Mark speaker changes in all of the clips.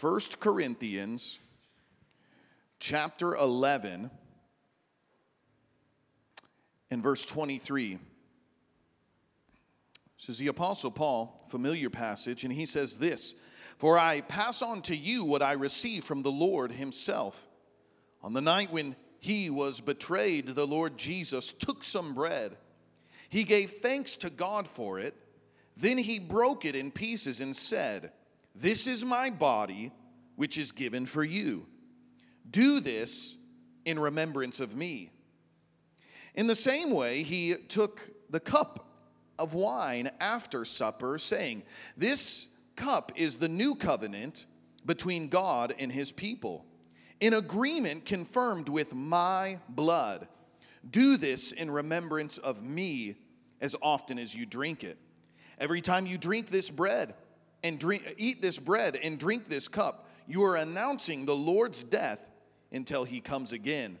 Speaker 1: 1 Corinthians chapter 11 and verse 23. This is the Apostle Paul, familiar passage, and he says this For I pass on to you what I received from the Lord himself. On the night when he was betrayed, the Lord Jesus took some bread. He gave thanks to God for it. Then he broke it in pieces and said, This is my body, which is given for you. Do this in remembrance of me. In the same way, he took the cup of wine after supper, saying, This cup is the new covenant between God and his people, in agreement confirmed with my blood. Do this in remembrance of me as often as you drink it. Every time you drink this bread and drink, eat this bread and drink this cup, you are announcing the Lord's death until he comes again.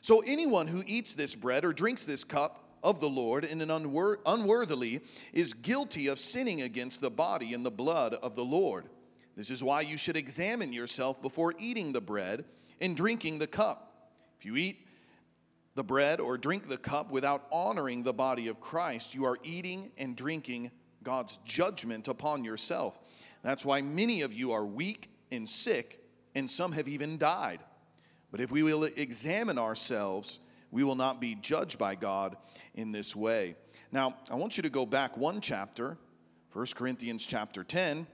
Speaker 1: So anyone who eats this bread or drinks this cup of the Lord in an unwor- unworthily is guilty of sinning against the body and the blood of the Lord. This is why you should examine yourself before eating the bread and drinking the cup. If you eat the bread or drink the cup without honoring the body of Christ, you are eating and drinking God's judgment upon yourself. That's why many of you are weak and sick, and some have even died. But if we will examine ourselves, we will not be judged by God in this way. Now, I want you to go back one chapter, 1 Corinthians chapter 10,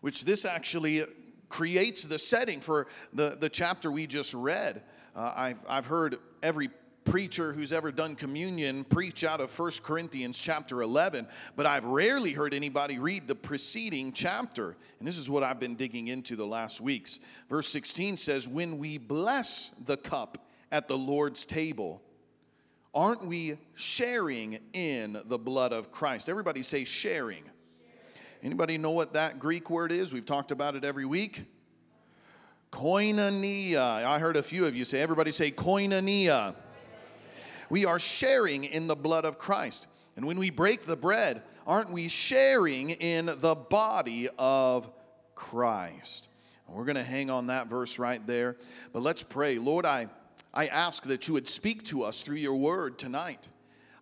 Speaker 1: which this actually creates the setting for the, the chapter we just read. Uh, I've, I've heard every preacher who's ever done communion preach out of 1 Corinthians chapter 11, but I've rarely heard anybody read the preceding chapter. And this is what I've been digging into the last weeks. Verse 16 says, When we bless the cup at the Lord's table, aren't we sharing in the blood of Christ? Everybody say sharing. Anybody know what that Greek word is? We've talked about it every week. Koinonia. I heard a few of you say, everybody say koinonia. We are sharing in the blood of Christ. And when we break the bread, aren't we sharing in the body of Christ? we're going to hang on that verse right there. But let's pray. Lord, I, I ask that you would speak to us through your word tonight.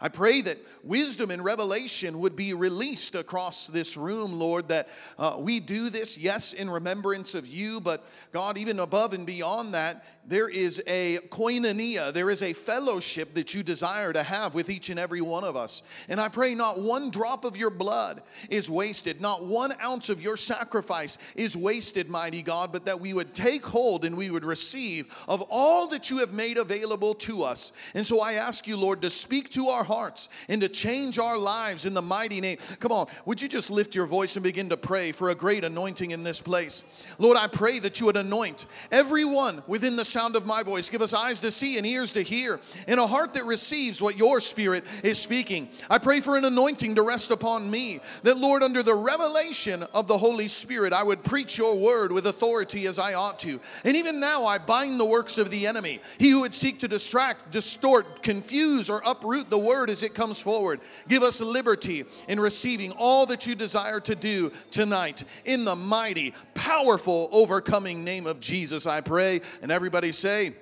Speaker 1: I pray that wisdom and revelation would be released across this room, Lord, that uh, we do this, yes, in remembrance of you, but God, even above and beyond that, there is a koinonia, there is a fellowship that you desire to have with each and every one of us. And I pray not one drop of your blood is wasted, not one ounce of your sacrifice is wasted, mighty God, but that we would take hold and we would receive of all that you have made available to us. And so I ask you, Lord, to speak to our hearts and to change our lives in the mighty name. Come on, would you just lift your voice and begin to pray for a great anointing in this place? Lord, I pray that you would anoint everyone within the sound of my voice. Give us eyes to see and ears to hear, and a heart that receives what your spirit is speaking. I pray for an anointing to rest upon me, that, Lord, under the revelation of the Holy Spirit, I would preach your word with authority as I ought to. And even now, I bind the works of the enemy. He who would seek to distract, distort, confuse, or uproot the word as it comes forward. Give us liberty in receiving all that you desire to do tonight. In the mighty, powerful, overcoming name of Jesus, I pray. And everybody say,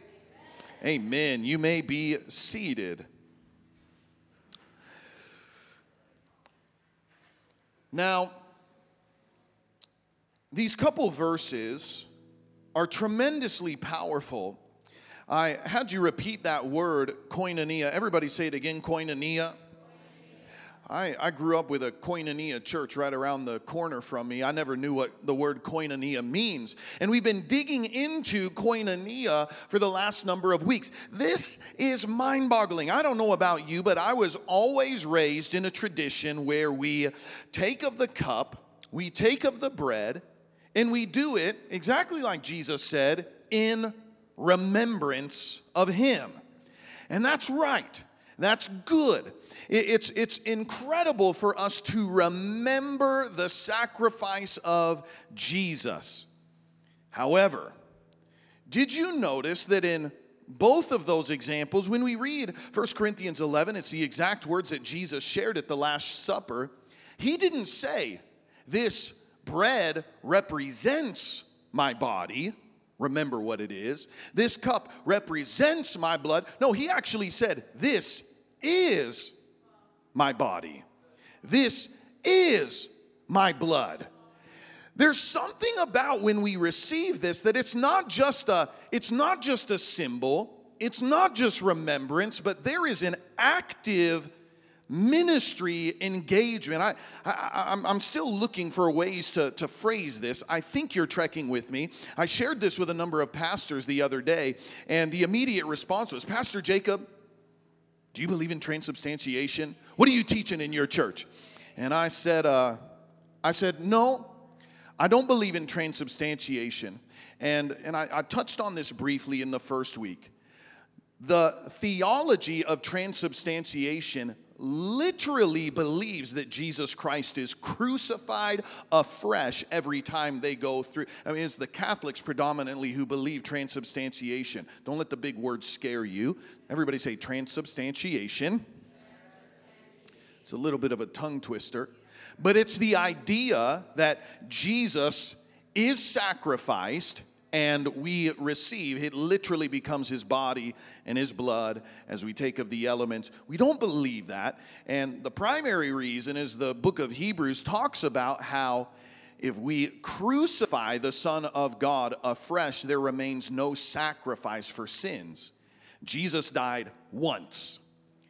Speaker 1: Amen. You may be seated. Now, these couple verses are tremendously powerful. I had you repeat that word, koinonia. Everybody say it again, koinonia. I, I grew up with a koinonia church right around the corner from me. I never knew what the word koinonia means. And we've been digging into koinonia for the last number of weeks. This is mind boggling. I don't know about you, but I was always raised in a tradition where we take of the cup, we take of the bread, and we do it exactly like Jesus said in remembrance of Him. And that's right, that's good. It's, it's incredible for us to remember the sacrifice of Jesus. However, did you notice that in both of those examples, when we read 1 Corinthians 11, it's the exact words that Jesus shared at the Last Supper. He didn't say, This bread represents my body. Remember what it is. This cup represents my blood. No, he actually said, This is my body. This is my blood. There's something about when we receive this that it's not just a it's not just a symbol, it's not just remembrance, but there is an active ministry engagement. I, I, am still looking for ways to, to phrase this. I think you're trekking with me. I shared this with a number of pastors the other day, and the immediate response was Pastor Jacob, do you believe in transubstantiation? What are you teaching in your church? And I said, uh, I said, no, I don't believe in transubstantiation. And, and I, I touched on this briefly in the first week. The theology of transubstantiation literally believes that Jesus Christ is crucified afresh every time they go through. I mean, it's the Catholics predominantly who believe transubstantiation. Don't let the big words scare you. Everybody say transubstantiation. It's a little bit of a tongue twister, but it's the idea that Jesus is sacrificed and we receive. It literally becomes his body and his blood as we take of the elements. We don't believe that. And the primary reason is the book of Hebrews talks about how if we crucify the Son of God afresh, there remains no sacrifice for sins. Jesus died once,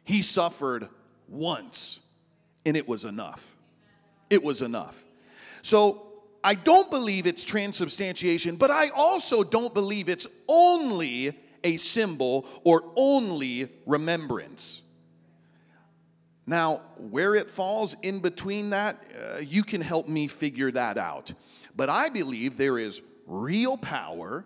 Speaker 1: he suffered once, and it was enough. It was enough. So I don't believe it's transubstantiation, but I also don't believe it's only a symbol or only remembrance. Now, where it falls in between that, uh, you can help me figure that out. But I believe there is real power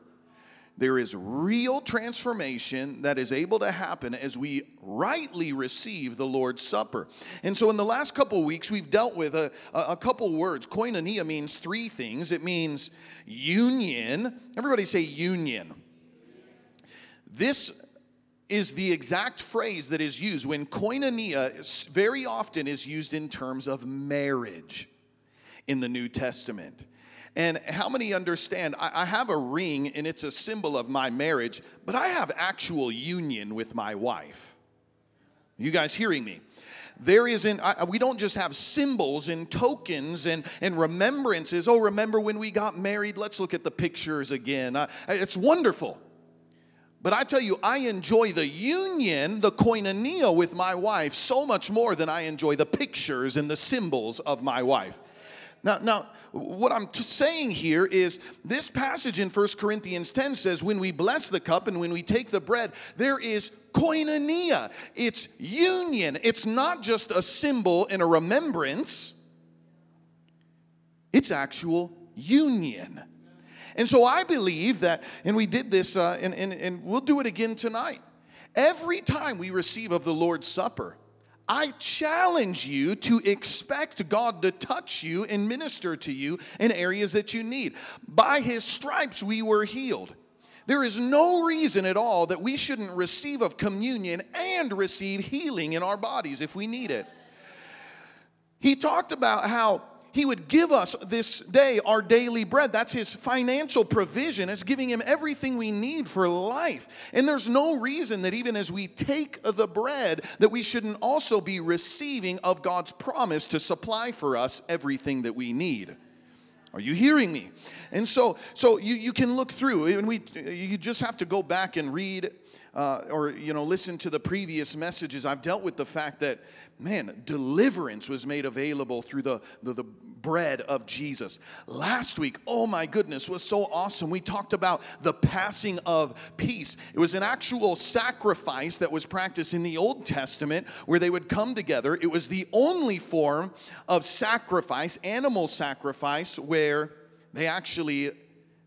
Speaker 1: there is real transformation that is able to happen as we rightly receive the Lord's Supper. And so, in the last couple weeks, we've dealt with a, a couple words. Koinonia means three things it means union. Everybody say union. This is the exact phrase that is used when koinonia very often is used in terms of marriage in the New Testament. And how many understand? I, I have a ring and it's a symbol of my marriage, but I have actual union with my wife. You guys hearing me? there isn't we don't just have symbols and tokens and, and remembrances oh remember when we got married let's look at the pictures again uh, it's wonderful but i tell you i enjoy the union the koinonia with my wife so much more than i enjoy the pictures and the symbols of my wife now, now what I'm saying here is this passage in 1 Corinthians 10 says, when we bless the cup and when we take the bread, there is koinonia. It's union. It's not just a symbol and a remembrance, it's actual union. And so I believe that, and we did this, uh, and, and, and we'll do it again tonight. Every time we receive of the Lord's Supper, I challenge you to expect God to touch you and minister to you in areas that you need. By his stripes we were healed. There is no reason at all that we shouldn't receive of communion and receive healing in our bodies if we need it. He talked about how he would give us this day our daily bread. That's his financial provision. It's giving him everything we need for life. And there's no reason that even as we take the bread, that we shouldn't also be receiving of God's promise to supply for us everything that we need. Are you hearing me? And so, so you, you can look through, and we you just have to go back and read uh, or you know listen to the previous messages. I've dealt with the fact that man, deliverance was made available through the, the, the, bread of Jesus. Last week, oh my goodness, was so awesome. We talked about the passing of peace. It was an actual sacrifice that was practiced in the Old Testament where they would come together. It was the only form of sacrifice, animal sacrifice, where they actually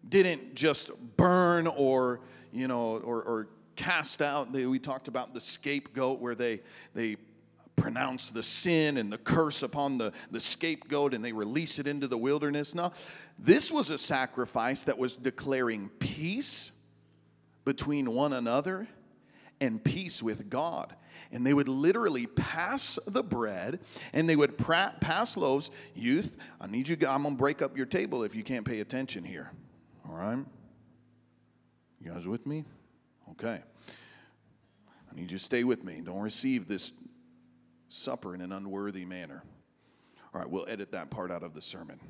Speaker 1: didn't just burn or, you know, or, or cast out. They, we talked about the scapegoat where they, they pronounce the sin and the curse upon the, the scapegoat and they release it into the wilderness. No, this was a sacrifice that was declaring peace between one another and peace with God. and they would literally pass the bread and they would pra- pass loaves. Youth, I need you, I'm gonna break up your table if you can't pay attention here. All right? You guys with me? Okay. I need you to stay with me. Don't receive this supper in an unworthy manner. All right, we'll edit that part out of the sermon.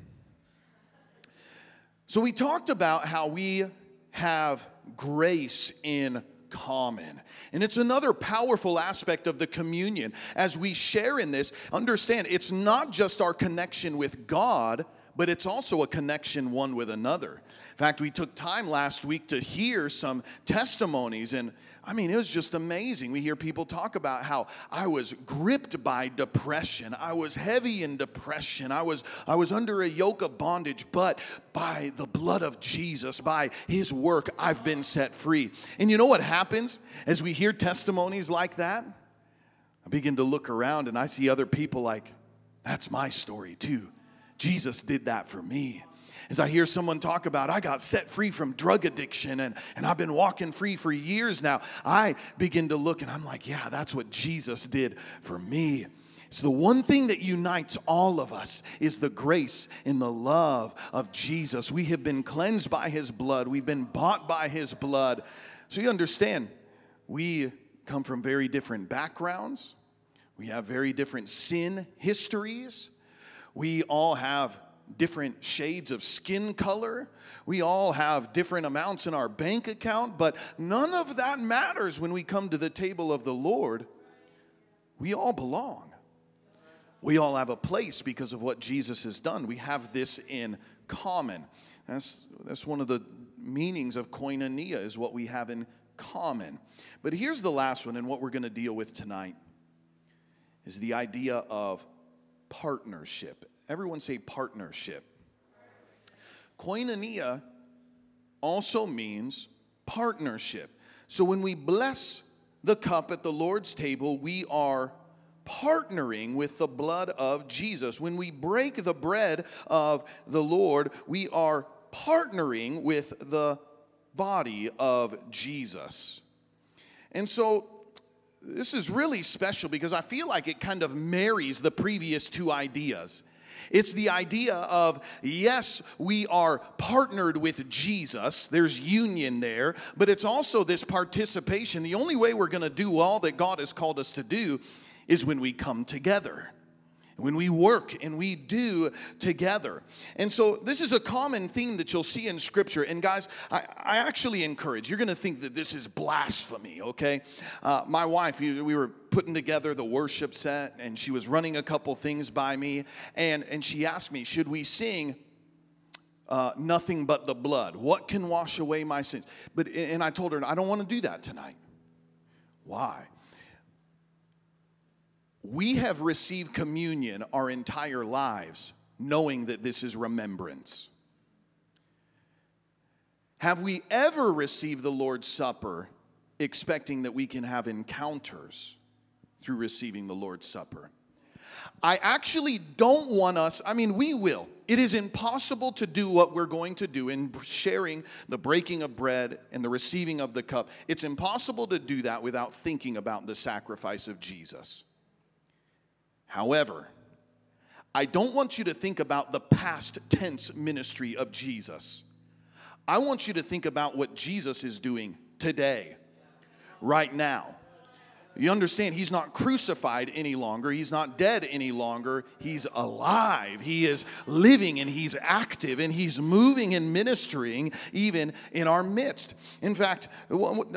Speaker 1: So, we talked about how we have grace in common. And it's another powerful aspect of the communion. As we share in this, understand it's not just our connection with God, but it's also a connection one with another. In fact, we took time last week to hear some testimonies, and I mean, it was just amazing. We hear people talk about how I was gripped by depression. I was heavy in depression. I was, I was under a yoke of bondage, but by the blood of Jesus, by his work, I've been set free. And you know what happens as we hear testimonies like that? I begin to look around and I see other people like, that's my story too. Jesus did that for me as I hear someone talk about, I got set free from drug addiction and, and I've been walking free for years now, I begin to look and I'm like, yeah, that's what Jesus did for me. So, the one thing that unites all of us is the grace and the love of Jesus. We have been cleansed by his blood, we've been bought by his blood. So, you understand, we come from very different backgrounds, we have very different sin histories, we all have different shades of skin color. We all have different amounts in our bank account, but none of that matters when we come to the table of the Lord. We all belong. We all have a place because of what Jesus has done. We have this in common. That's, that's one of the meanings of koinonia, is what we have in common. But here's the last one, and what we're going to deal with tonight is the idea of partnership. Everyone say partnership. Koinonia also means partnership. So when we bless the cup at the Lord's table, we are partnering with the blood of Jesus. When we break the bread of the Lord, we are partnering with the body of Jesus. And so this is really special because I feel like it kind of marries the previous two ideas. It's the idea of, yes, we are partnered with Jesus, there's union there, but it's also this participation. The only way we're going to do all that God has called us to do is when we come together when we work and we do together. And so, this is a common theme that you'll see in Scripture. And, guys, I, I actually encourage, you're going to think that this is blasphemy, okay? Uh, my wife, we, we were putting together the worship set, and she was running a couple things by me. And, and she asked me, Should we sing? Uh, nothing but the blood. What can wash away my sins? But and I told her I don't want to do that tonight. Why? We have received communion our entire lives knowing that this is remembrance. Have we ever received the Lord's Supper expecting that we can have encounters through receiving the Lord's Supper? I actually don't want us, I mean, we will. It is impossible to do what we're going to do in sharing the breaking of bread and the receiving of the cup. It's impossible to do that without thinking about the sacrifice of Jesus. However, I don't want you to think about the past tense ministry of Jesus. I want you to think about what Jesus is doing today, right now. You understand, he's not crucified any longer. He's not dead any longer. He's alive. He is living and he's active and he's moving and ministering even in our midst. In fact,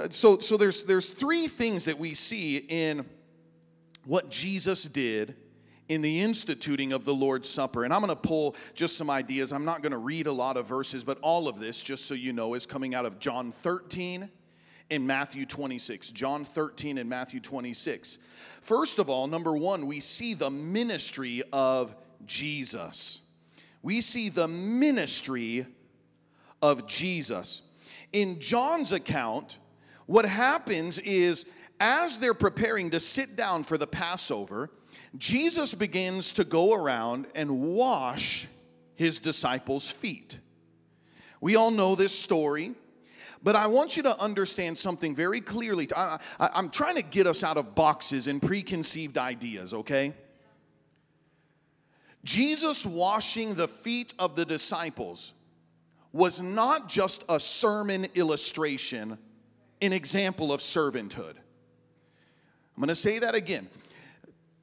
Speaker 1: so, so there's, there's three things that we see in what Jesus did in the instituting of the Lord's Supper. And I'm going to pull just some ideas. I'm not going to read a lot of verses, but all of this, just so you know, is coming out of John 13 and Matthew 26. John 13 and Matthew 26. First of all, number one, we see the ministry of Jesus. We see the ministry of Jesus. In John's account, what happens is as they're preparing to sit down for the Passover, Jesus begins to go around and wash his disciples' feet. We all know this story, But I want you to understand something very clearly. I, am trying to get us out of boxes and preconceived ideas, okay? Jesus washing the feet of the disciples was not just a sermon illustration, an example of servanthood. I'm going to say that again.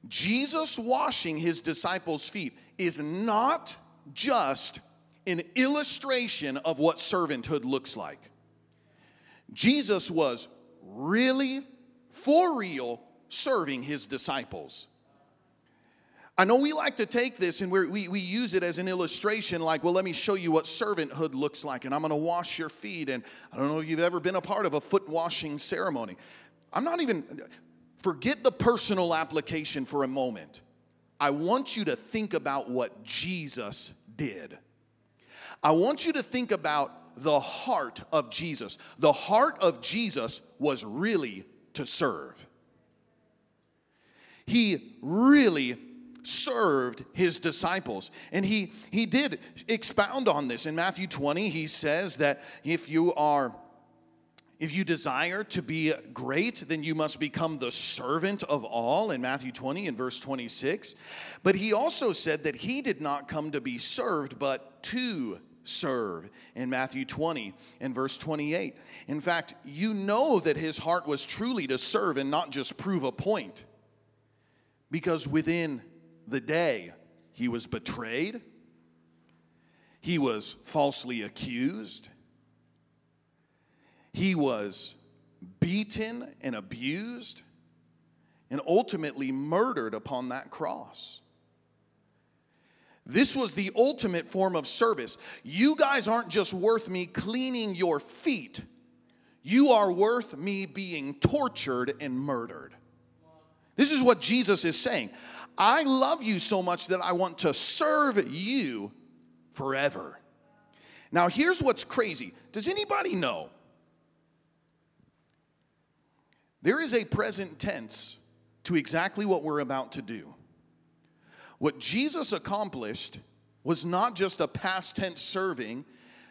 Speaker 1: Jesus washing his disciples' feet is not just an illustration of what servanthood looks like. Jesus was really, for real, serving his disciples. I know we like to take this and we we, use it as an illustration, like, well, let me show you what servanthood looks like, and I'm gonna wash your feet. And I don't know if you've ever been a part of a foot washing ceremony. I'm not even, forget the personal application for a moment. I want you to think about what Jesus did. I want you to think about the heart of Jesus. The heart of Jesus was really to serve. He really served his disciples. And he, he did expound on this. In Matthew 20, he says that if you are if you desire to be great, then you must become the servant of all in Matthew 20 and verse 26. But he also said that he did not come to be served, but to serve in Matthew 20 and verse 28. In fact, you know that his heart was truly to serve and not just prove a point. Because within the day he was betrayed, he was falsely accused, he was beaten and abused, and ultimately murdered upon that cross. This was the ultimate form of service. You guys aren't just worth me cleaning your feet, you are worth me being tortured and murdered. This is what Jesus is saying. I love you so much that I want to serve you forever. Now, here's what's crazy. Does anybody know? There is a present tense to exactly what we're about to do. What Jesus accomplished was not just a past tense serving.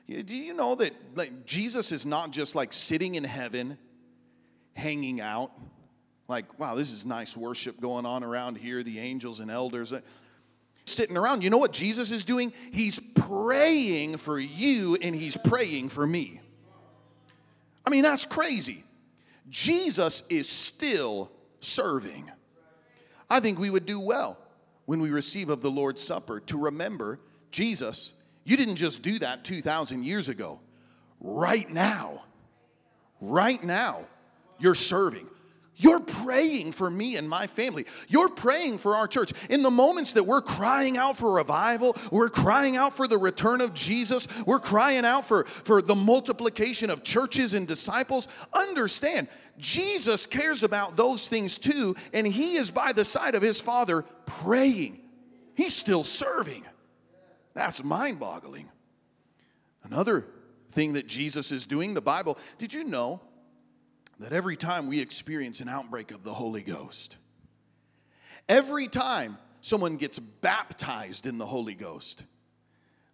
Speaker 1: Do you know that like, Jesus is not just like sitting in heaven, hanging out? Like, wow, this is nice worship going on around here, the angels and elders uh, sitting around. You know what Jesus is doing? He's praying for you and he's praying for me. I mean, that's crazy. Jesus is still serving. I think we would do well when we receive of the Lord's Supper to remember Jesus, you didn't just do that 2,000 years ago. Right now, right now, you're serving. You're praying for me and my family. You're praying for our church. In the moments that we're crying out for revival, we're crying out for the return of Jesus, we're crying out for, for the multiplication of churches and disciples. Understand, Jesus cares about those things too, and he is by the side of his Father praying. He's still serving. That's mind boggling. Another thing that Jesus is doing, the Bible, did you know that every time we experience an outbreak of the Holy Ghost, every time someone gets baptized in the Holy Ghost,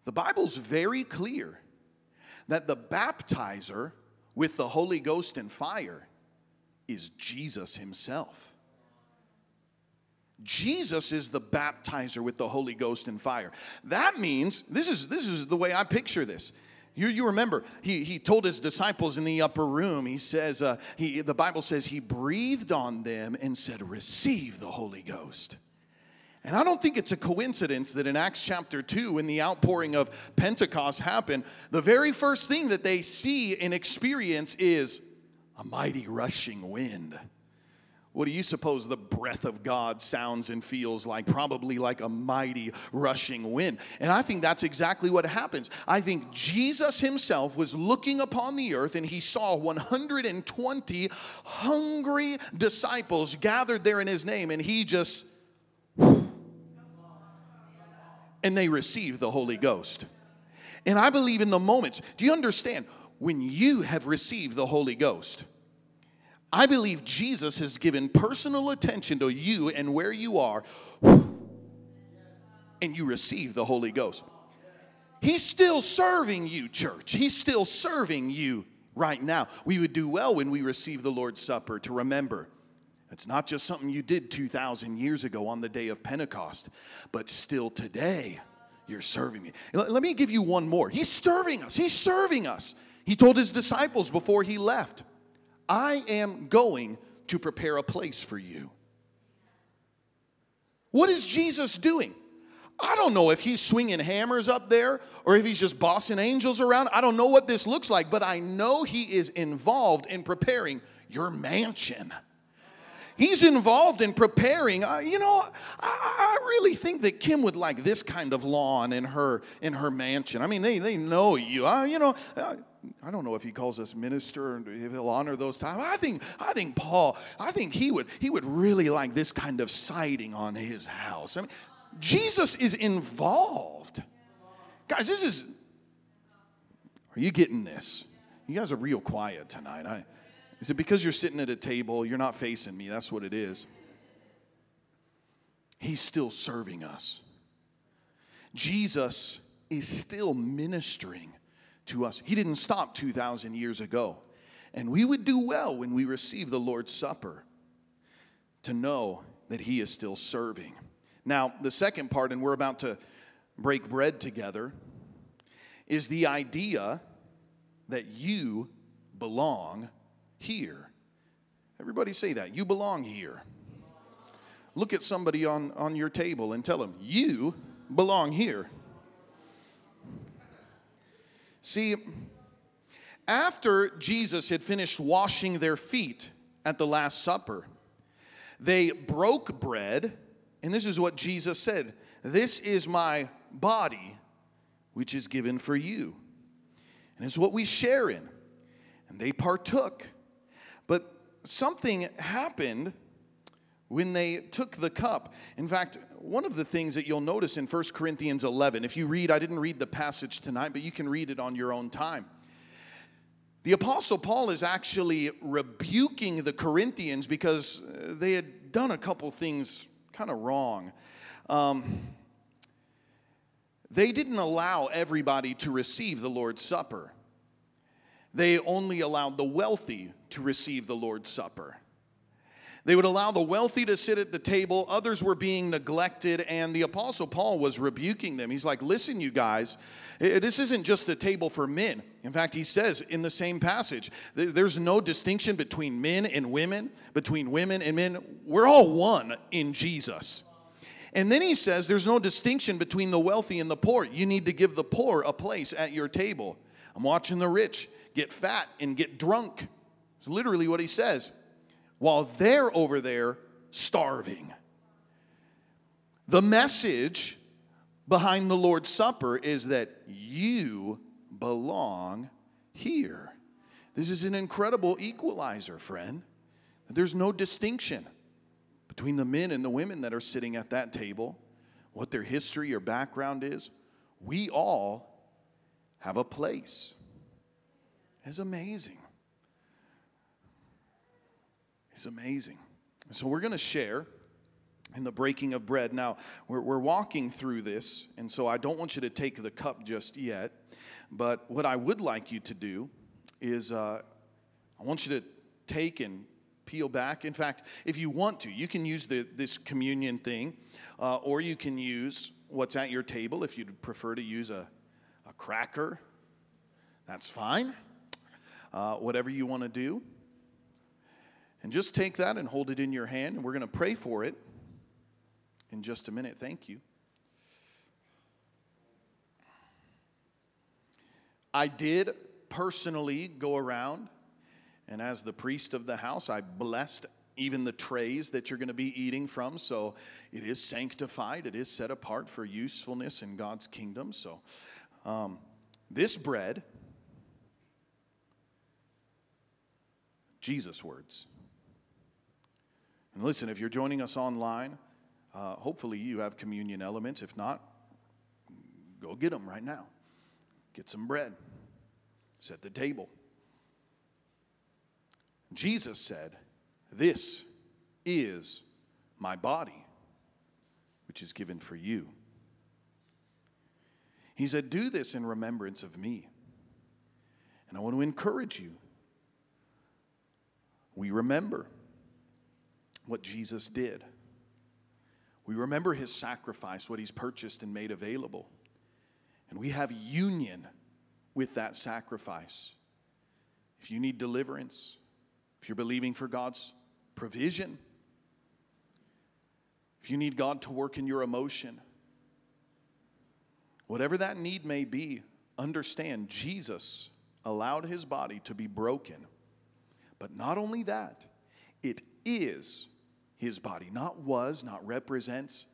Speaker 1: the Bible's very clear that the baptizer with the Holy Ghost and fire is Jesus Himself. Jesus is the baptizer with the Holy Ghost and fire. That means, this is, this is the way I picture this. You, you remember, he, he told his disciples in the upper room, he says, uh, he, the Bible says, he breathed on them and said, Receive the Holy Ghost. And I don't think it's a coincidence that in Acts chapter 2, when the outpouring of Pentecost happened, the very first thing that they see and experience is a mighty rushing wind. What do you suppose the breath of God sounds and feels like? Probably like a mighty rushing wind. And I think that's exactly what happens. I think Jesus himself was looking upon the earth and he saw 120 hungry disciples gathered there in his name, and he just, and they received the Holy Ghost. And I believe in the moments, do you understand? When you have received the Holy Ghost, I believe Jesus has given personal attention to you and where you are, and you receive the Holy Ghost. He's still serving you, church. He's still serving you right now. We would do well when we receive the Lord's Supper to remember it's not just something you did 2,000 years ago on the day of Pentecost, but still today you're serving me. Let me give you one more. He's serving us. He's serving us. He told his disciples before he left, I am going to prepare a place for you. What is Jesus doing? I don't know if he's swinging hammers up there or if he's just bossing angels around. I don't know what this looks like, but I know he is involved in preparing your mansion. He's involved in preparing. Uh, you know, I, I, really think that Kim would like this kind of lawn in her in her mansion. I mean, they, they know you. Uh, you know, uh, I don't know if he calls us minister and if he'll honor those times. I think I think Paul, I think he would he would really like this kind of siding on his house. I mean, Jesus is involved. Guys, this is Are you getting this? You guys are real quiet tonight. I, is it because you're sitting at a table, you're not facing me? That's what it is. He's still serving us. Jesus is still ministering to us. He didn't stop 2,000 years ago. And we would do well when we receive the Lord's Supper to know that He is still serving. Now, the second part, and we're about to break bread together, is the idea that you belong here. Everybody say that. You belong here. Look at somebody on, on your table and tell them, You belong here. See, after Jesus had finished washing their feet at the Last Supper, they broke bread, and this is what Jesus said This is my body, which is given for you. And it's what we share in. And they partook. Something happened when they took the cup. In fact, one of the things that you'll notice in 1 Corinthians 11, if you read, I didn't read the passage tonight, but you can read it on your own time. The Apostle Paul is actually rebuking the Corinthians because uh, they had done a couple things kind of wrong. Um, they didn't allow everybody to receive the Lord's Supper, they only allowed the wealthy to receive the Lord's Supper. They would allow the wealthy to sit at the table, others were being neglected, and the Apostle Paul was rebuking them. He's like, Listen, you guys, this isn't just a table for men. In fact, he says in the same passage, there's no distinction between men and women, between women and men. We're all one in Jesus. And then he says there's no distinction between the wealthy and the poor. You need to give the poor a place at your table. I'm watching the rich get fat and get drunk. It's literally what he says while they're over there starving. The message behind the Lord's Supper is that you belong here. This is an incredible equalizer, friend. There's no distinction between the men and the women that are sitting at that table, what their history or background is. We all have a place. It's amazing. It's amazing. So we're going to share in the breaking of bread. Now, we're, we're walking through this, and so I don't want you to take the cup just yet. But what I would like you to do is uh, I want you to take and peel back. In fact, if you want to, you can use the, this communion thing, uh, or you can use what's at your table if you'd prefer to use a, a cracker. That's fine. Uh, whatever you want to do. And just take that and hold it in your hand, and we're going to pray for it in just a minute. Thank you. I did personally go around, and as the priest of the house, I blessed even the trays that you're going to be eating from. So it is sanctified, it is set apart for usefulness in God's kingdom. So um, this bread, Jesus' words. And listen, if you're joining us online, uh, hopefully you have communion elements. If not, go get them right now. Get some bread, set the table. Jesus said, This is my body, which is given for you. He said, Do this in remembrance of me. And I want to encourage you we remember what Jesus did. We remember his sacrifice, what he's purchased and made available. And we have union with that sacrifice. If you need deliverance, if you're believing for God's provision, if you need God to work in your emotion, whatever that need may be, understand Jesus allowed his body to be broken. But not only that, it is his body, not was, not represents.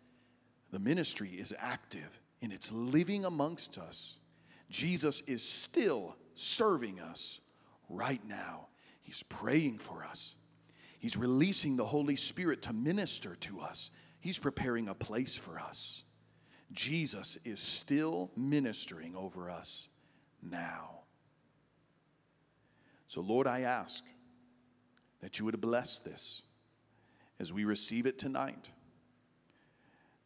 Speaker 1: The ministry is active and it's living amongst us. Jesus is still serving us right now. He's praying for us. He's releasing the Holy Spirit to minister to us. He's preparing a place for us. Jesus is still ministering over us now. So, Lord, I ask that you would bless this as we receive it tonight.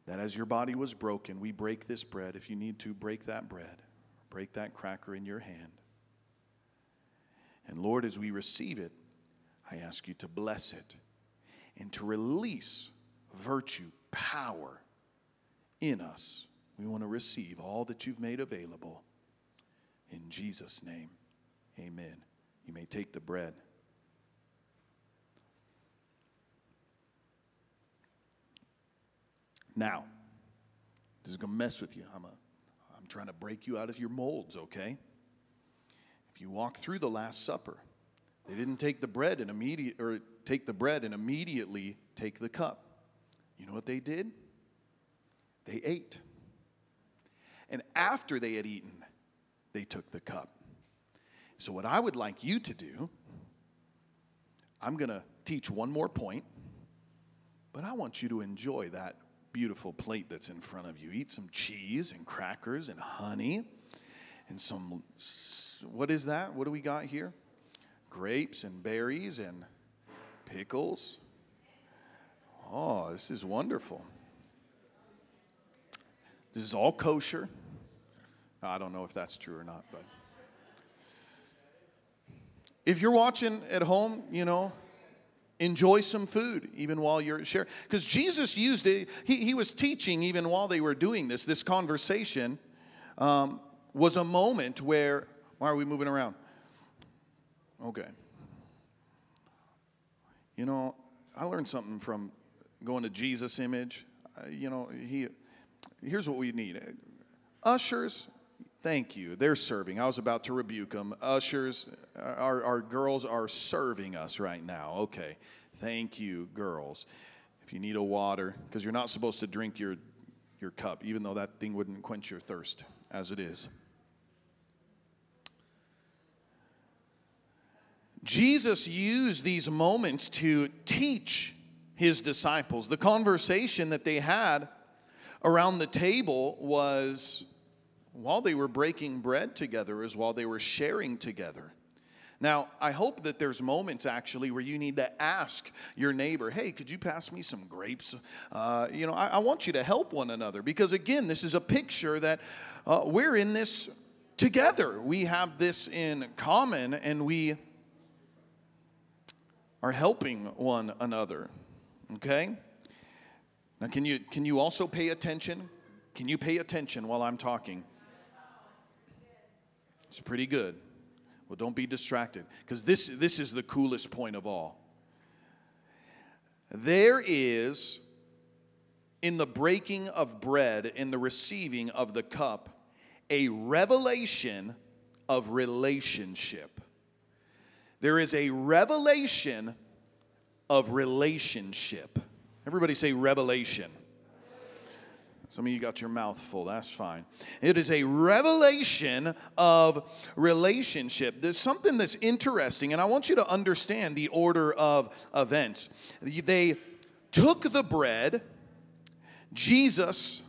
Speaker 1: That as your body was broken, we break this bread. If you need to, break that bread, break that cracker in your hand. And Lord, as we receive it, I ask you to bless it and to release virtue, power in us. We want to receive all that you've made available. In Jesus' name, amen. You may take the bread. Now, this is going to mess with you. I'm, a, I'm trying to break you out of your molds, okay? If you walk through the Last Supper, they didn't take the bread and immediate or take the bread and immediately take the cup. You know what they did? They ate. And after they had eaten, they took the cup. So, what I would like you to do, I'm going to teach one more point, but I want you to enjoy that beautiful plate that's in front of you. Eat some cheese and crackers and honey and some, what is that? What do we got here? Grapes and berries and pickles. Oh, this is wonderful. This is all kosher. I don't know if that's true or not, but if you're watching at home, you know, enjoy some food even while you're sharing. Because Jesus used it, he, he was teaching even while they were doing this. This conversation um, was a moment where, why are we moving around? Okay. You know, I learned something from going to Jesus image. Uh, you know, he, here's what we need ushers Thank you. They're serving. I was about to rebuke them. Ushers, uh, our, our girls are serving us right now. Okay. Thank you, girls. If you need a water, because you're not supposed to drink your, your cup, even though that thing wouldn't quench your thirst as it is. Jesus used these moments to teach his disciples. The conversation that they had around the table was while they were breaking bread together, as while they were sharing together. Now, I hope that there's moments actually where you need to ask your neighbor, hey, could you pass me some grapes? Uh, you know, I, I, want you to help one another because, again, this is a picture that uh, we're in this together. We have this in common and we are helping one another. Okay? Now, can you, can you also pay attention? Can you pay attention while I'm talking? It's pretty good. Well, don't be distracted because this, this is the coolest point of all. There is, in the breaking of bread, in the receiving of the cup, a revelation of relationship. There is a revelation of relationship. Everybody say revelation. Some of you got your mouth full, that's fine. It is a revelation of relationship. There's something that's interesting, and I want you to understand the order of events. They took the bread, Jesus,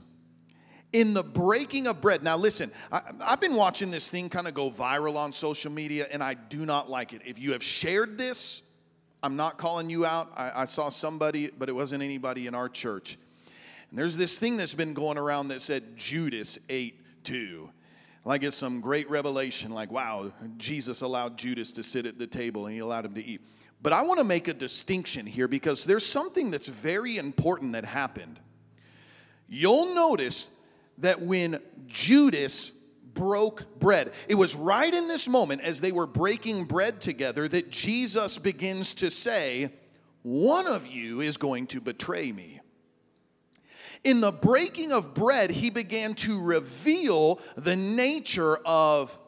Speaker 1: in the breaking of bread. Now, listen, I, have been watching this thing kind of go viral on social media, and I do not like it. If you have shared this, I'm not calling you out. I, I saw somebody, but it wasn't anybody in our church and there's this thing that's been going around that said Judas ate too. Like it's some great revelation, like, wow, Jesus allowed Judas to sit at the table and he allowed him to eat. But I want to make a distinction here because there's something that's very important that happened. You'll notice that when Judas broke bread, it was right in this moment as they were breaking bread together that Jesus begins to say, One of you is going to betray me. In the breaking of bread, he began to reveal the nature of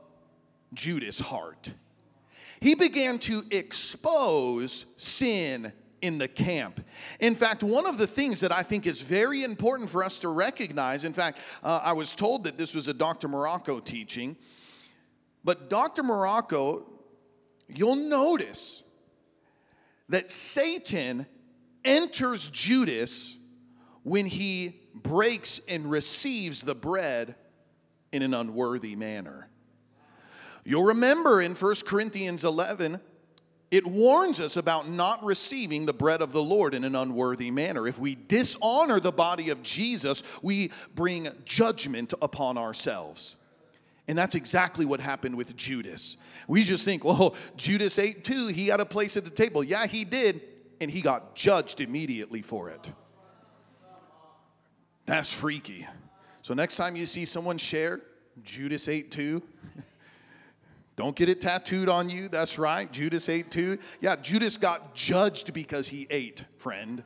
Speaker 1: Judas' heart. He began to expose sin in the camp. In fact, one of the things that I think is very important for us to recognize, in fact, uh, I was told that this was a Dr. Morocco teaching, but Dr. Morocco, you'll notice that Satan enters Judas when he breaks and receives the bread in an unworthy manner. You'll remember in 1 Corinthians 11, it warns us about not receiving the bread of the Lord in an unworthy manner. If we dishonor the body of Jesus, we bring judgment upon ourselves. And that's exactly what happened with Judas. We just think, well, Judas ate too. He had a place at the table. Yeah, he did. And he got judged immediately for it. That's freaky. So next time you see someone share, Judas ate too. Don't get it tattooed on you. That's right. Judas ate too. Yeah, Judas got judged because he ate, friend.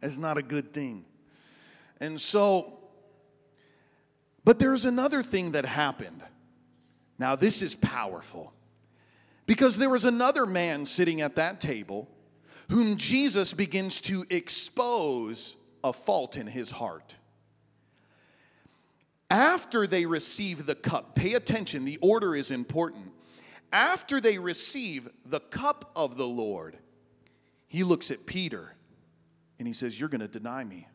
Speaker 1: That's not a good thing. And so, but there's another thing that happened. Now, this is powerful because there was another man sitting at that table whom Jesus begins to expose a fault in his heart after they receive the cup, pay attention, the order is important. After they receive the cup of the Lord, he looks at Peter and he says, You're going to deny me.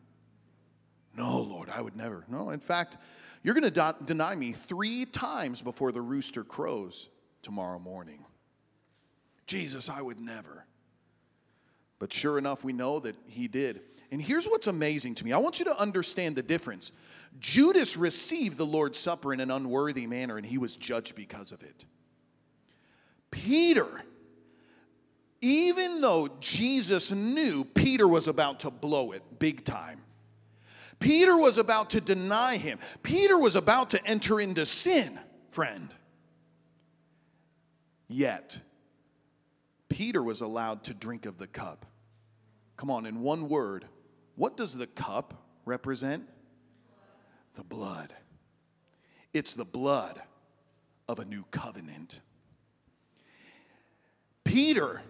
Speaker 1: No, Lord, I would never. No, in fact, you're going to de- deny me three times before the rooster crows tomorrow morning. Jesus, I would never. But sure enough, we know that he did. And here's what's amazing to me I want you to understand the difference. Judas received the Lord's Supper in an unworthy manner, and he was judged because of it. Peter, even though Jesus knew Peter was about to blow it big time, Peter was about to deny him, Peter was about to enter into sin, friend. Yet, Peter was allowed to drink of the cup. Come on, in one word, what does the cup represent? The blood. It's the blood of a new covenant. Peter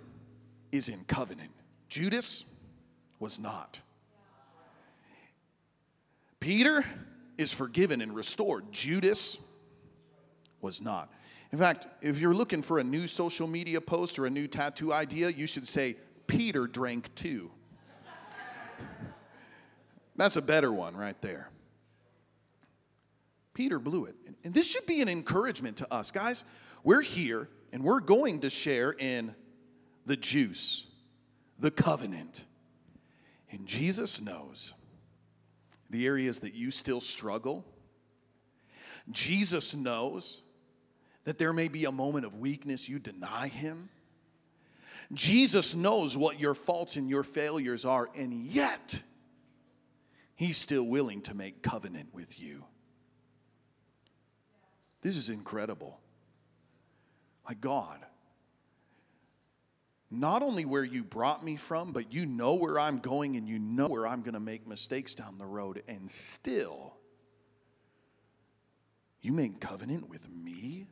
Speaker 1: is in covenant, Judas was not. Peter is forgiven and restored, Judas was not. In fact, if you're looking for a new social media post or a new tattoo idea, you should say, Peter drank too. That's a better one right there. Peter blew it. And this should be an encouragement to us, guys. We're here and we're going to share in the juice, the covenant. And Jesus knows the areas that you still struggle. Jesus knows that there may be a moment of weakness you deny him. Jesus knows what your faults and your failures are, and yet he's still willing to make covenant with you. This is incredible. Like God, not only where you brought me from, but you know where I'm going and you know where I'm going to make mistakes down the road, and still, you make covenant with me?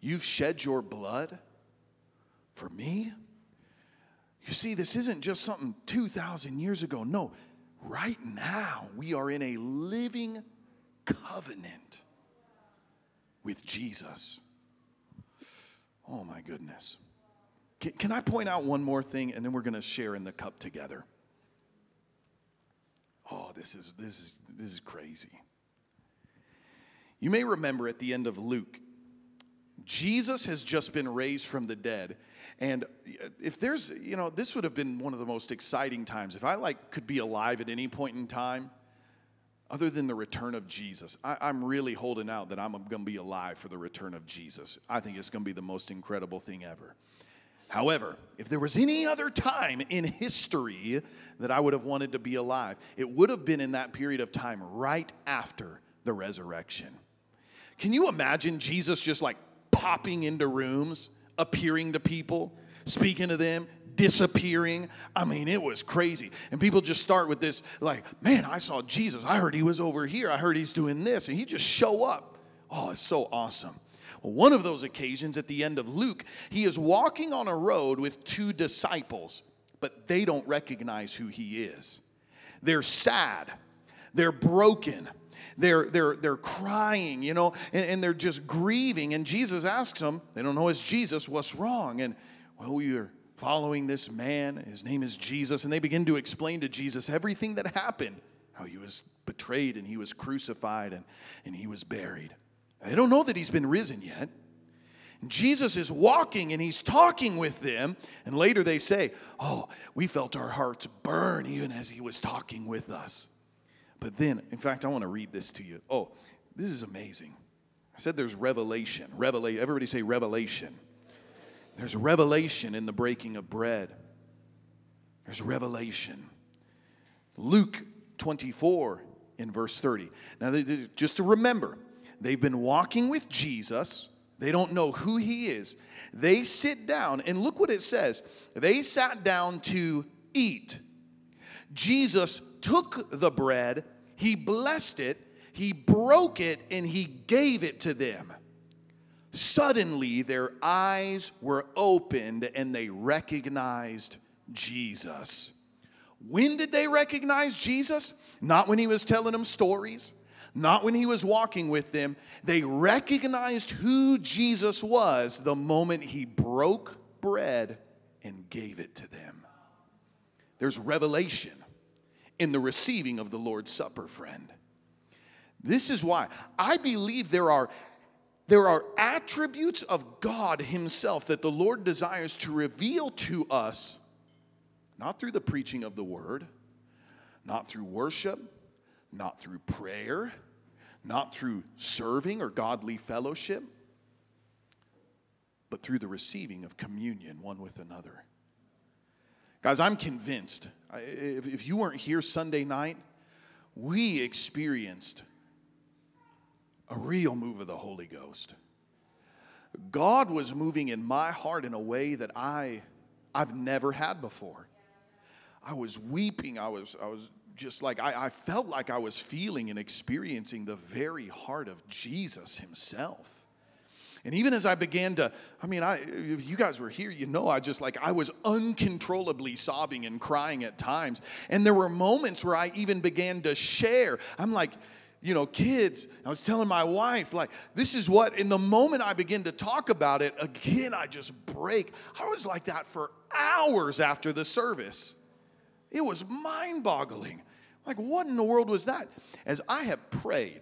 Speaker 1: You've shed your blood for me? You see, this isn't just something 2,000 years ago. No, right now, we are in a living covenant with Jesus. Oh my goodness. Can, can I point out one more thing and then we're going to share in the cup together? Oh, this is, this, is, this is crazy. You may remember at the end of Luke, Jesus has just been raised from the dead. And if there's, you know, this would have been one of the most exciting times. If I like could be alive at any point in time, other than the return of Jesus. I, am really holding out that I'm going to be alive for the return of Jesus. I think it's going to be the most incredible thing ever. However, if there was any other time in history that I would have wanted to be alive, it would have been in that period of time right after the resurrection. Can you imagine Jesus just like popping into rooms, appearing to people, speaking to them, disappearing? I mean, it was crazy. And people just start with this, like, man, I saw Jesus. I heard he was over here. I heard he's doing this. And he just show up. Oh, it's so awesome. Well, one of those occasions at the end of Luke, he is walking on a road with two disciples, but they don't recognize who he is. They're sad, they're broken. They're, they're, they're crying, you know, and, and they're just grieving. And Jesus asks them, they don't know it's Jesus, what's wrong? And, well, we are following this man. His name is Jesus. And they begin to explain to Jesus everything that happened how he was betrayed and he was crucified and, and he was buried. They don't know that he's been risen yet. Jesus is walking and he's talking with them. And later they say, Oh, we felt our hearts burn even as he was talking with us. But then, in fact, I want to read this to you. Oh, this is amazing. I said there's revelation. Revelation. Everybody say revelation. There's revelation in the breaking of bread. There's revelation. Luke 24 in verse 30. Now, just to remember, They've been walking with Jesus. They don't know who he is. They sit down, and look what it says. They sat down to eat. Jesus took the bread, he blessed it, he broke it, and he gave it to them. Suddenly, their eyes were opened and they recognized Jesus. When did they recognize Jesus? Not when he was telling them stories, not when he was walking with them. They recognized who Jesus was the moment he broke bread and gave it to them. There's revelation in the receiving of the Lord's Supper, friend. This is why I believe there are there are attributes of God Himself that the Lord desires to reveal to us, not through the preaching of the Word, not through worship, not through prayer, not through serving or godly fellowship, but through the receiving of communion one with another. Guys, I'm convinced, if you weren't here Sunday night, we experienced a real move of the Holy Ghost. God was moving in my heart in a way that I, I've never had before. I was weeping. I was, I was just like I, I felt like I was feeling and experiencing the very heart of Jesus himself. And even as I began to, I mean, I, if you guys were here, you know, I just like, I was uncontrollably sobbing and crying at times. And there were moments where I even began to share. I'm like, you know, kids, I was telling my wife, like, this is what, in the moment I begin to talk about it, again, I just break. I was like that for hours after the service. It was mind boggling. Like, what in the world was that? As I have prayed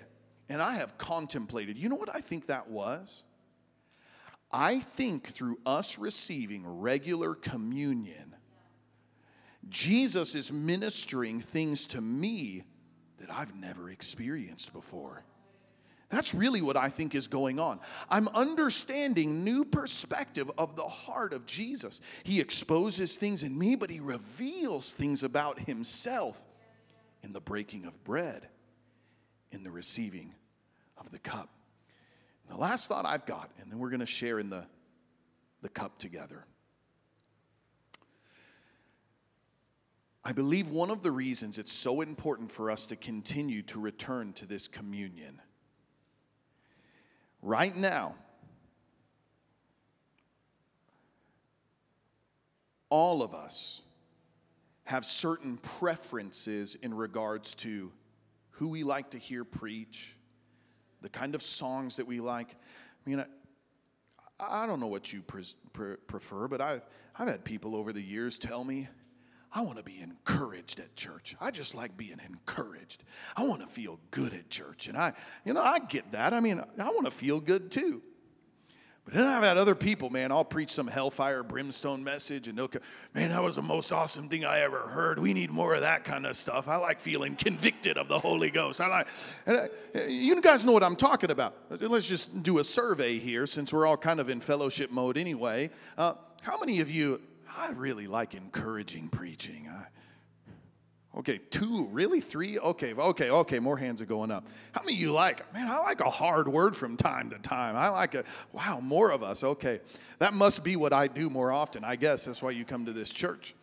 Speaker 1: and I have contemplated, you know what I think that was? I think through us receiving regular communion, Jesus is ministering things to me that I've never experienced before. That's really what I think is going on. I'm understanding new perspective of the heart of Jesus. He exposes things in me, but he reveals things about himself in the breaking of bread, in the receiving of the cup. And the last thought I've got, and then we're going to share in the, the cup together. I believe one of the reasons it's so important for us to continue to return to this communion. Right now, all of us have certain preferences in regards to who we like to hear preach, the kind of songs that we like. I mean, I, I don't know what you pre- pre- prefer, but I've, I've had people over the years tell me, I want to be encouraged at church. I just like being encouraged. I want to feel good at church. And I, you know, I get that. I mean, I want to feel good too. But then I've had other people, man, I'll preach some hellfire, brimstone message, and they'll go, man, that was the most awesome thing I ever heard. We need more of that kind of stuff. I like feeling convicted of the Holy Ghost. I like, I, you guys know what I'm talking about. Let's just do a survey here since we're all kind of in fellowship mode anyway. Uh, how many of you, I really like encouraging preaching. I, Okay, two, really? Three? Okay, okay, okay, more hands are going up. How many of you like, man, I like a hard word from time to time. I like a, wow, more of us. Okay, that must be what I do more often. I guess that's why you come to this church.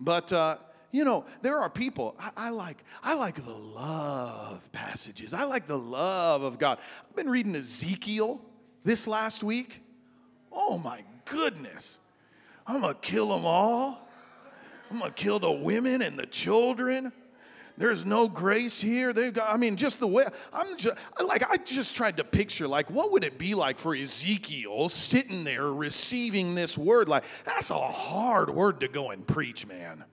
Speaker 1: But, uh, you know, there are people, I, I, like, I like the love passages. I like the love of God. I've been reading Ezekiel this last week. Oh my goodness. I'm gonna kill them all. I'm gonna kill the women and the children. There's no grace here. They've got, I mean, just the way I'm just like, I just tried to picture, like, what would it be like for Ezekiel sitting there receiving this word? Like, that's a hard word to go and preach, man.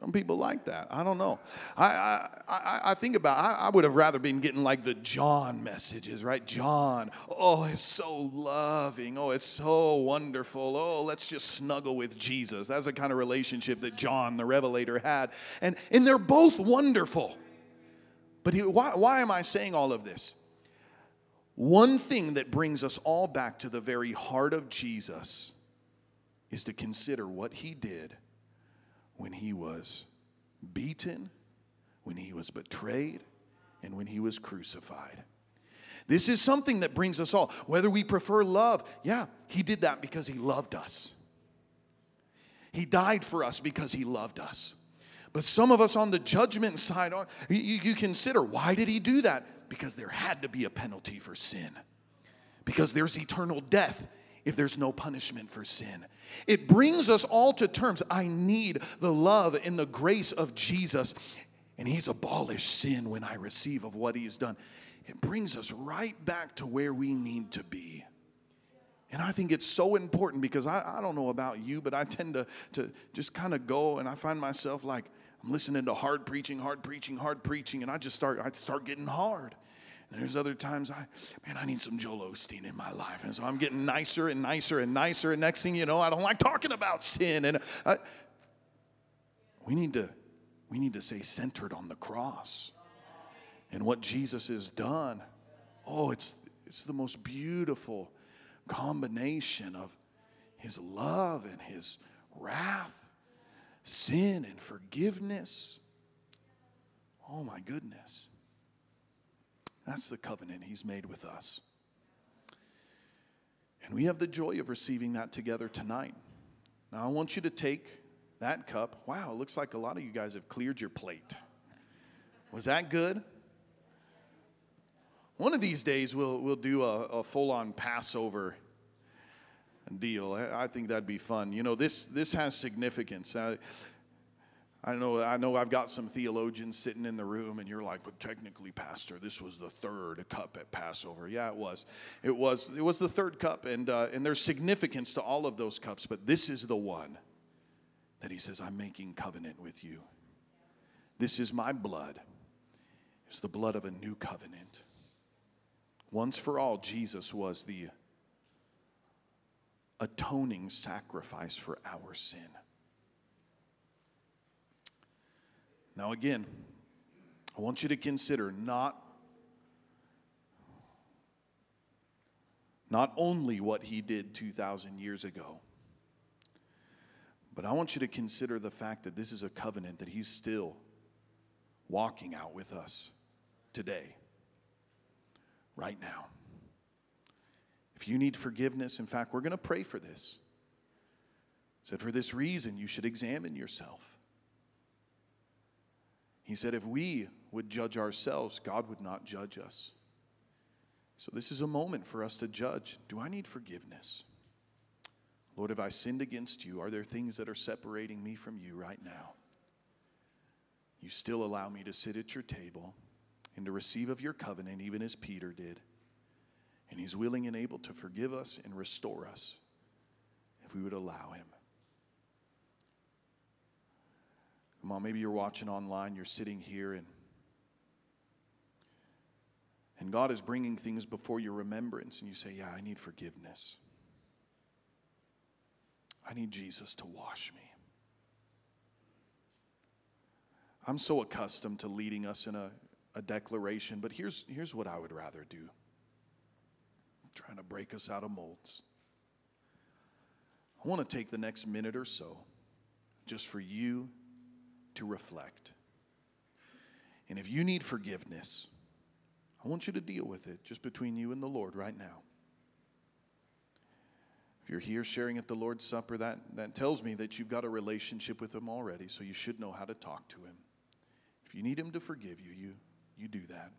Speaker 1: Some people like that. I don't know. I, I, I, I think about I, I, would have rather been getting like the John messages, right? John, oh, it's so loving. Oh, it's so wonderful. Oh, let's just snuggle with Jesus. That's the kind of relationship that John, the Revelator, had. And, and they're both wonderful. But he, why, why am I saying all of this? One thing that brings us all back to the very heart of Jesus is to consider what he did when he was beaten, when he was betrayed, and when he was crucified. This is something that brings us all. Whether we prefer love, yeah, he did that because he loved us. He died for us because he loved us. But some of us on the judgment side, you, you consider why did he do that? Because there had to be a penalty for sin. Because there's eternal death if there's no punishment for sin. It brings us all to terms. I need the love and the grace of Jesus, and He's abolished sin when I receive of what He's done. It brings us right back to where we need to be. And I think it's so important because I, I don't know about you, but I tend to, to just kind of go and I find myself like, I'm listening to hard preaching, hard preaching, hard preaching, and I just start, I start getting hard. And there's other times I, man, I need some Joel Osteen in my life. And so I'm getting nicer and nicer and nicer. And next thing you know, I don't like talking about sin. And I, uh, we need to, we need to stay centered on the cross and what Jesus has done. Oh, it's, it's the most beautiful combination of his love and his wrath, sin and forgiveness. Oh my goodness. That's the covenant he's made with us. And we have the joy of receiving that together tonight. Now, I want you to take that cup. Wow, it looks like a lot of you guys have cleared your plate. Was that good? One of these days, we'll, we'll do a, a full on Passover deal. I, think that'd be fun. You know, this, this has significance. Uh, I know, I know I've got some theologians sitting in the room, and you're like, but technically, Pastor, this was the third cup at Passover. Yeah, it was. It was, it was the third cup, and, uh, and there's significance to all of those cups, but this is the one that he says, I'm making covenant with you. This is my blood. It's the blood of a new covenant. Once for all, Jesus was the atoning sacrifice for our sin. Now, again, I want you to consider not, not only what he did 2,000 years ago, but I want you to consider the fact that this is a covenant that he's still walking out with us today, right now. If you need forgiveness, in fact, we're going to pray for this. Said, for this reason, you should examine yourself. He said, if we would judge ourselves, God would not judge us. So, this is a moment for us to judge do I need forgiveness? Lord, have I sinned against you? Are there things that are separating me from you right now? You still allow me to sit at your table and to receive of your covenant, even as Peter did. And he's willing and able to forgive us and restore us if we would allow him. On, maybe you're watching online, you're sitting here, and, and God is bringing things before your remembrance, and you say, Yeah, I need forgiveness. I need Jesus to wash me. I'm so accustomed to leading us in a, a declaration, but here's, here's what I would rather do I'm trying to break us out of molds. I want to take the next minute or so just for you to reflect. And if you need forgiveness, I want you to deal with it just between you and the Lord right now. If you're here sharing at the Lord's Supper, that, that tells me that you've got a relationship with Him already, so you should know how to talk to Him. If you need Him to forgive you, you, you do that.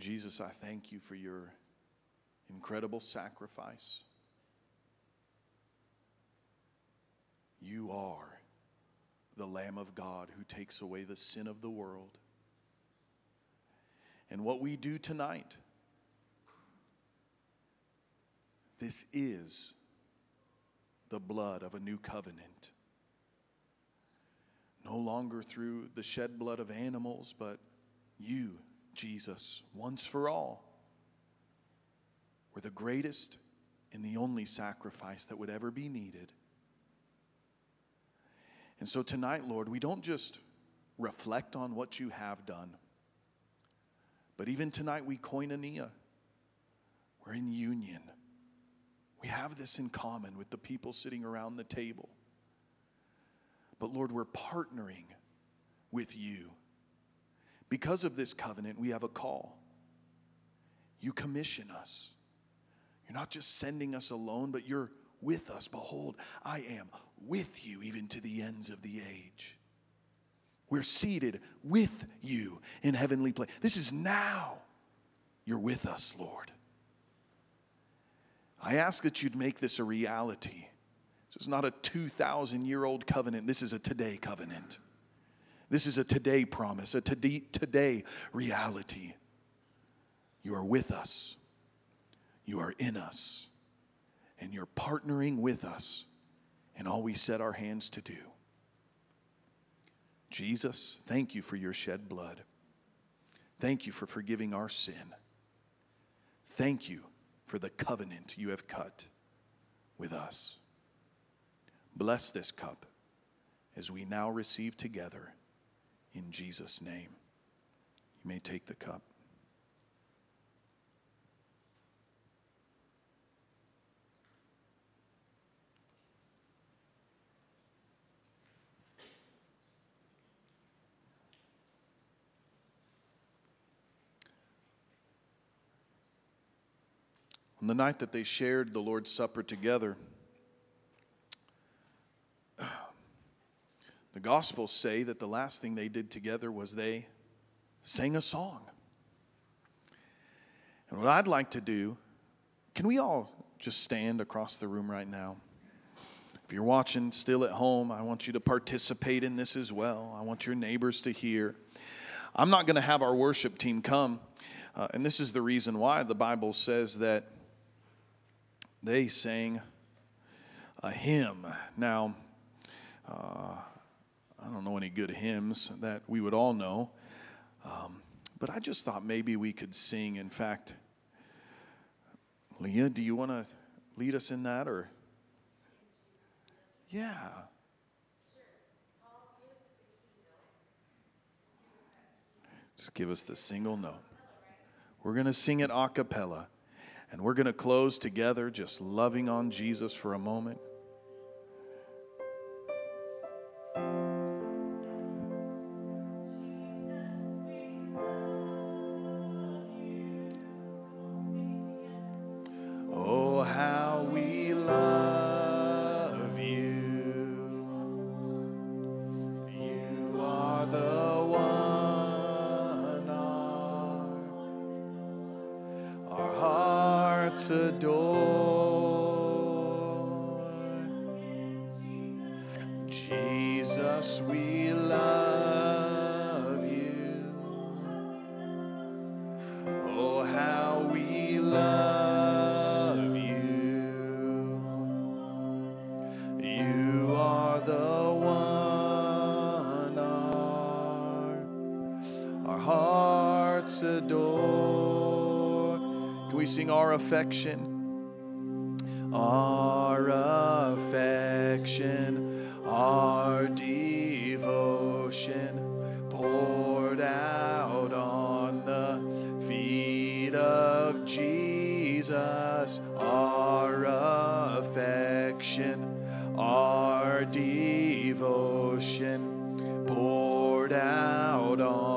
Speaker 1: Jesus, I thank you for your incredible sacrifice. You are the Lamb of God who takes away the sin of the world. And what we do tonight, this is the blood of a new covenant. No longer through the shed blood of animals, but you Jesus once for all were the greatest and the only sacrifice that would ever be needed. And so tonight, Lord, we don't just reflect on what you have done, but even tonight we koinonia. We're in union. We have this in common with the people sitting around the table. But Lord, we're partnering with you because of this covenant, we have a call. You commission us. You're not just sending us alone, but you're with us. Behold, I am with you even to the ends of the age. We're seated with you in heavenly place. This is now. You're with us, Lord. I ask that you'd make this a reality. This is not a 2,000 year old covenant, this is a today covenant. This is a today promise, a today, today reality. You are with us, you are in us, and you're partnering with us in all we set our hands to do. Jesus, thank you for your shed blood. Thank you for forgiving our sin. Thank you for the covenant you have cut with us. Bless this cup as we now receive together in Jesus' name. You may take the cup. On the night that they shared the Lord's Supper together, The Gospels say that the last thing they did together was they sang a song. And what I'd like to do, can we all just stand across the room right now? If you're watching still at home, I want you to participate in this as well. I want your neighbors to hear. I'm not going to have our worship team come, uh, and this is the reason why the Bible says that they sang a hymn. Now, uh, I don't know any good hymns that we would all know. Um, but I just thought maybe we could sing. In fact, Leah, do you want to lead us in that or? Yeah. Just give us the single note. We're going to sing it a cappella, and we're going to close together just loving on Jesus for a moment. Affection? Our affection, our devotion poured out on the feet of Jesus. Our affection, our devotion poured out on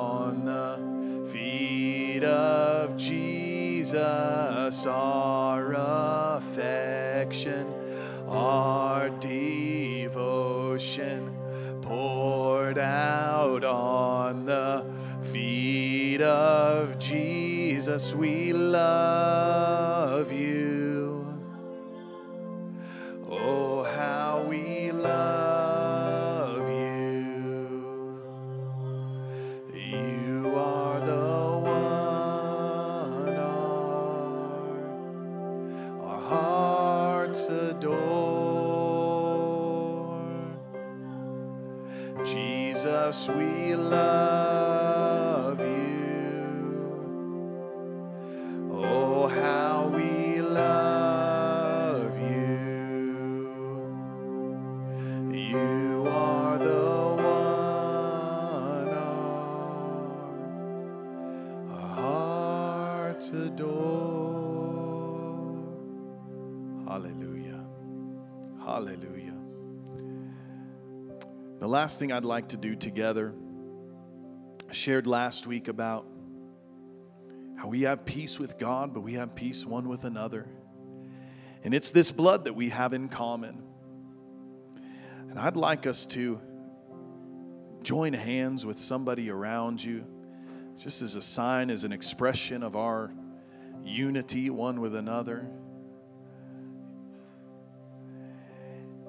Speaker 1: Jesus. Our affection, our devotion poured out on the feet of Jesus. We love you. Last thing I'd like to do together, I shared last week about how we have peace with God, but we have peace one with another. And it's this blood that we have in common. And I'd like us to join hands with somebody around you, just as a sign, as an expression of our unity one with another.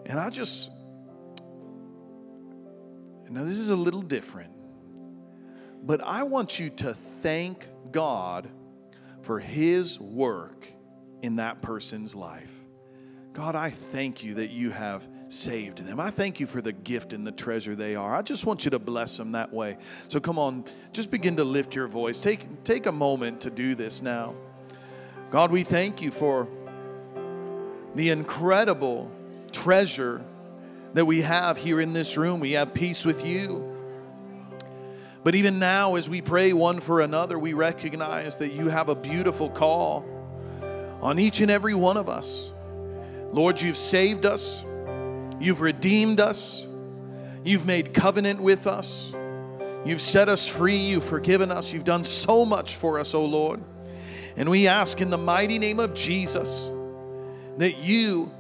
Speaker 1: And I just, now this is a little different, but I want you to thank God for His work in that person's life. God, I thank you that you have saved them. I thank you for the gift and the treasure they are. I just want you to bless them that way. So come on, just begin to lift your voice. Take, take a moment to do this now. God, we thank you for the incredible treasure that we have here in this room. We have peace with you. But even now, as we pray one for another, we recognize that you have a beautiful call on each and every one of us. Lord, you've saved us, you've redeemed us, you've made covenant with us, you've set us free, you've forgiven us, you've done so much for us, O Lord. And we ask in the mighty name of Jesus that you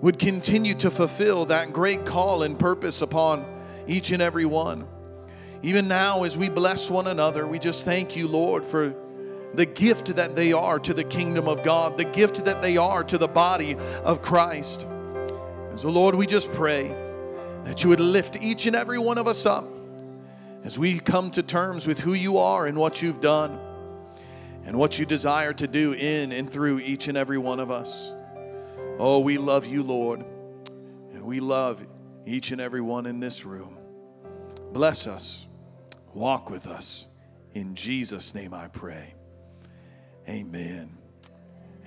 Speaker 1: would continue to fulfill that great call and purpose upon each and every one. Even now, as we bless one another, we just thank you, Lord, for the gift that they are to the kingdom of God, the gift that they are to the body of Christ. And so, Lord, we just pray that you would lift each and every one of us up as we come to terms with who you are and what you've done and what you desire to do in and through each and every one of us. Oh, we love you, Lord, and we love each and every one in this room. Bless us, walk with us. In Jesus' name I pray. Amen.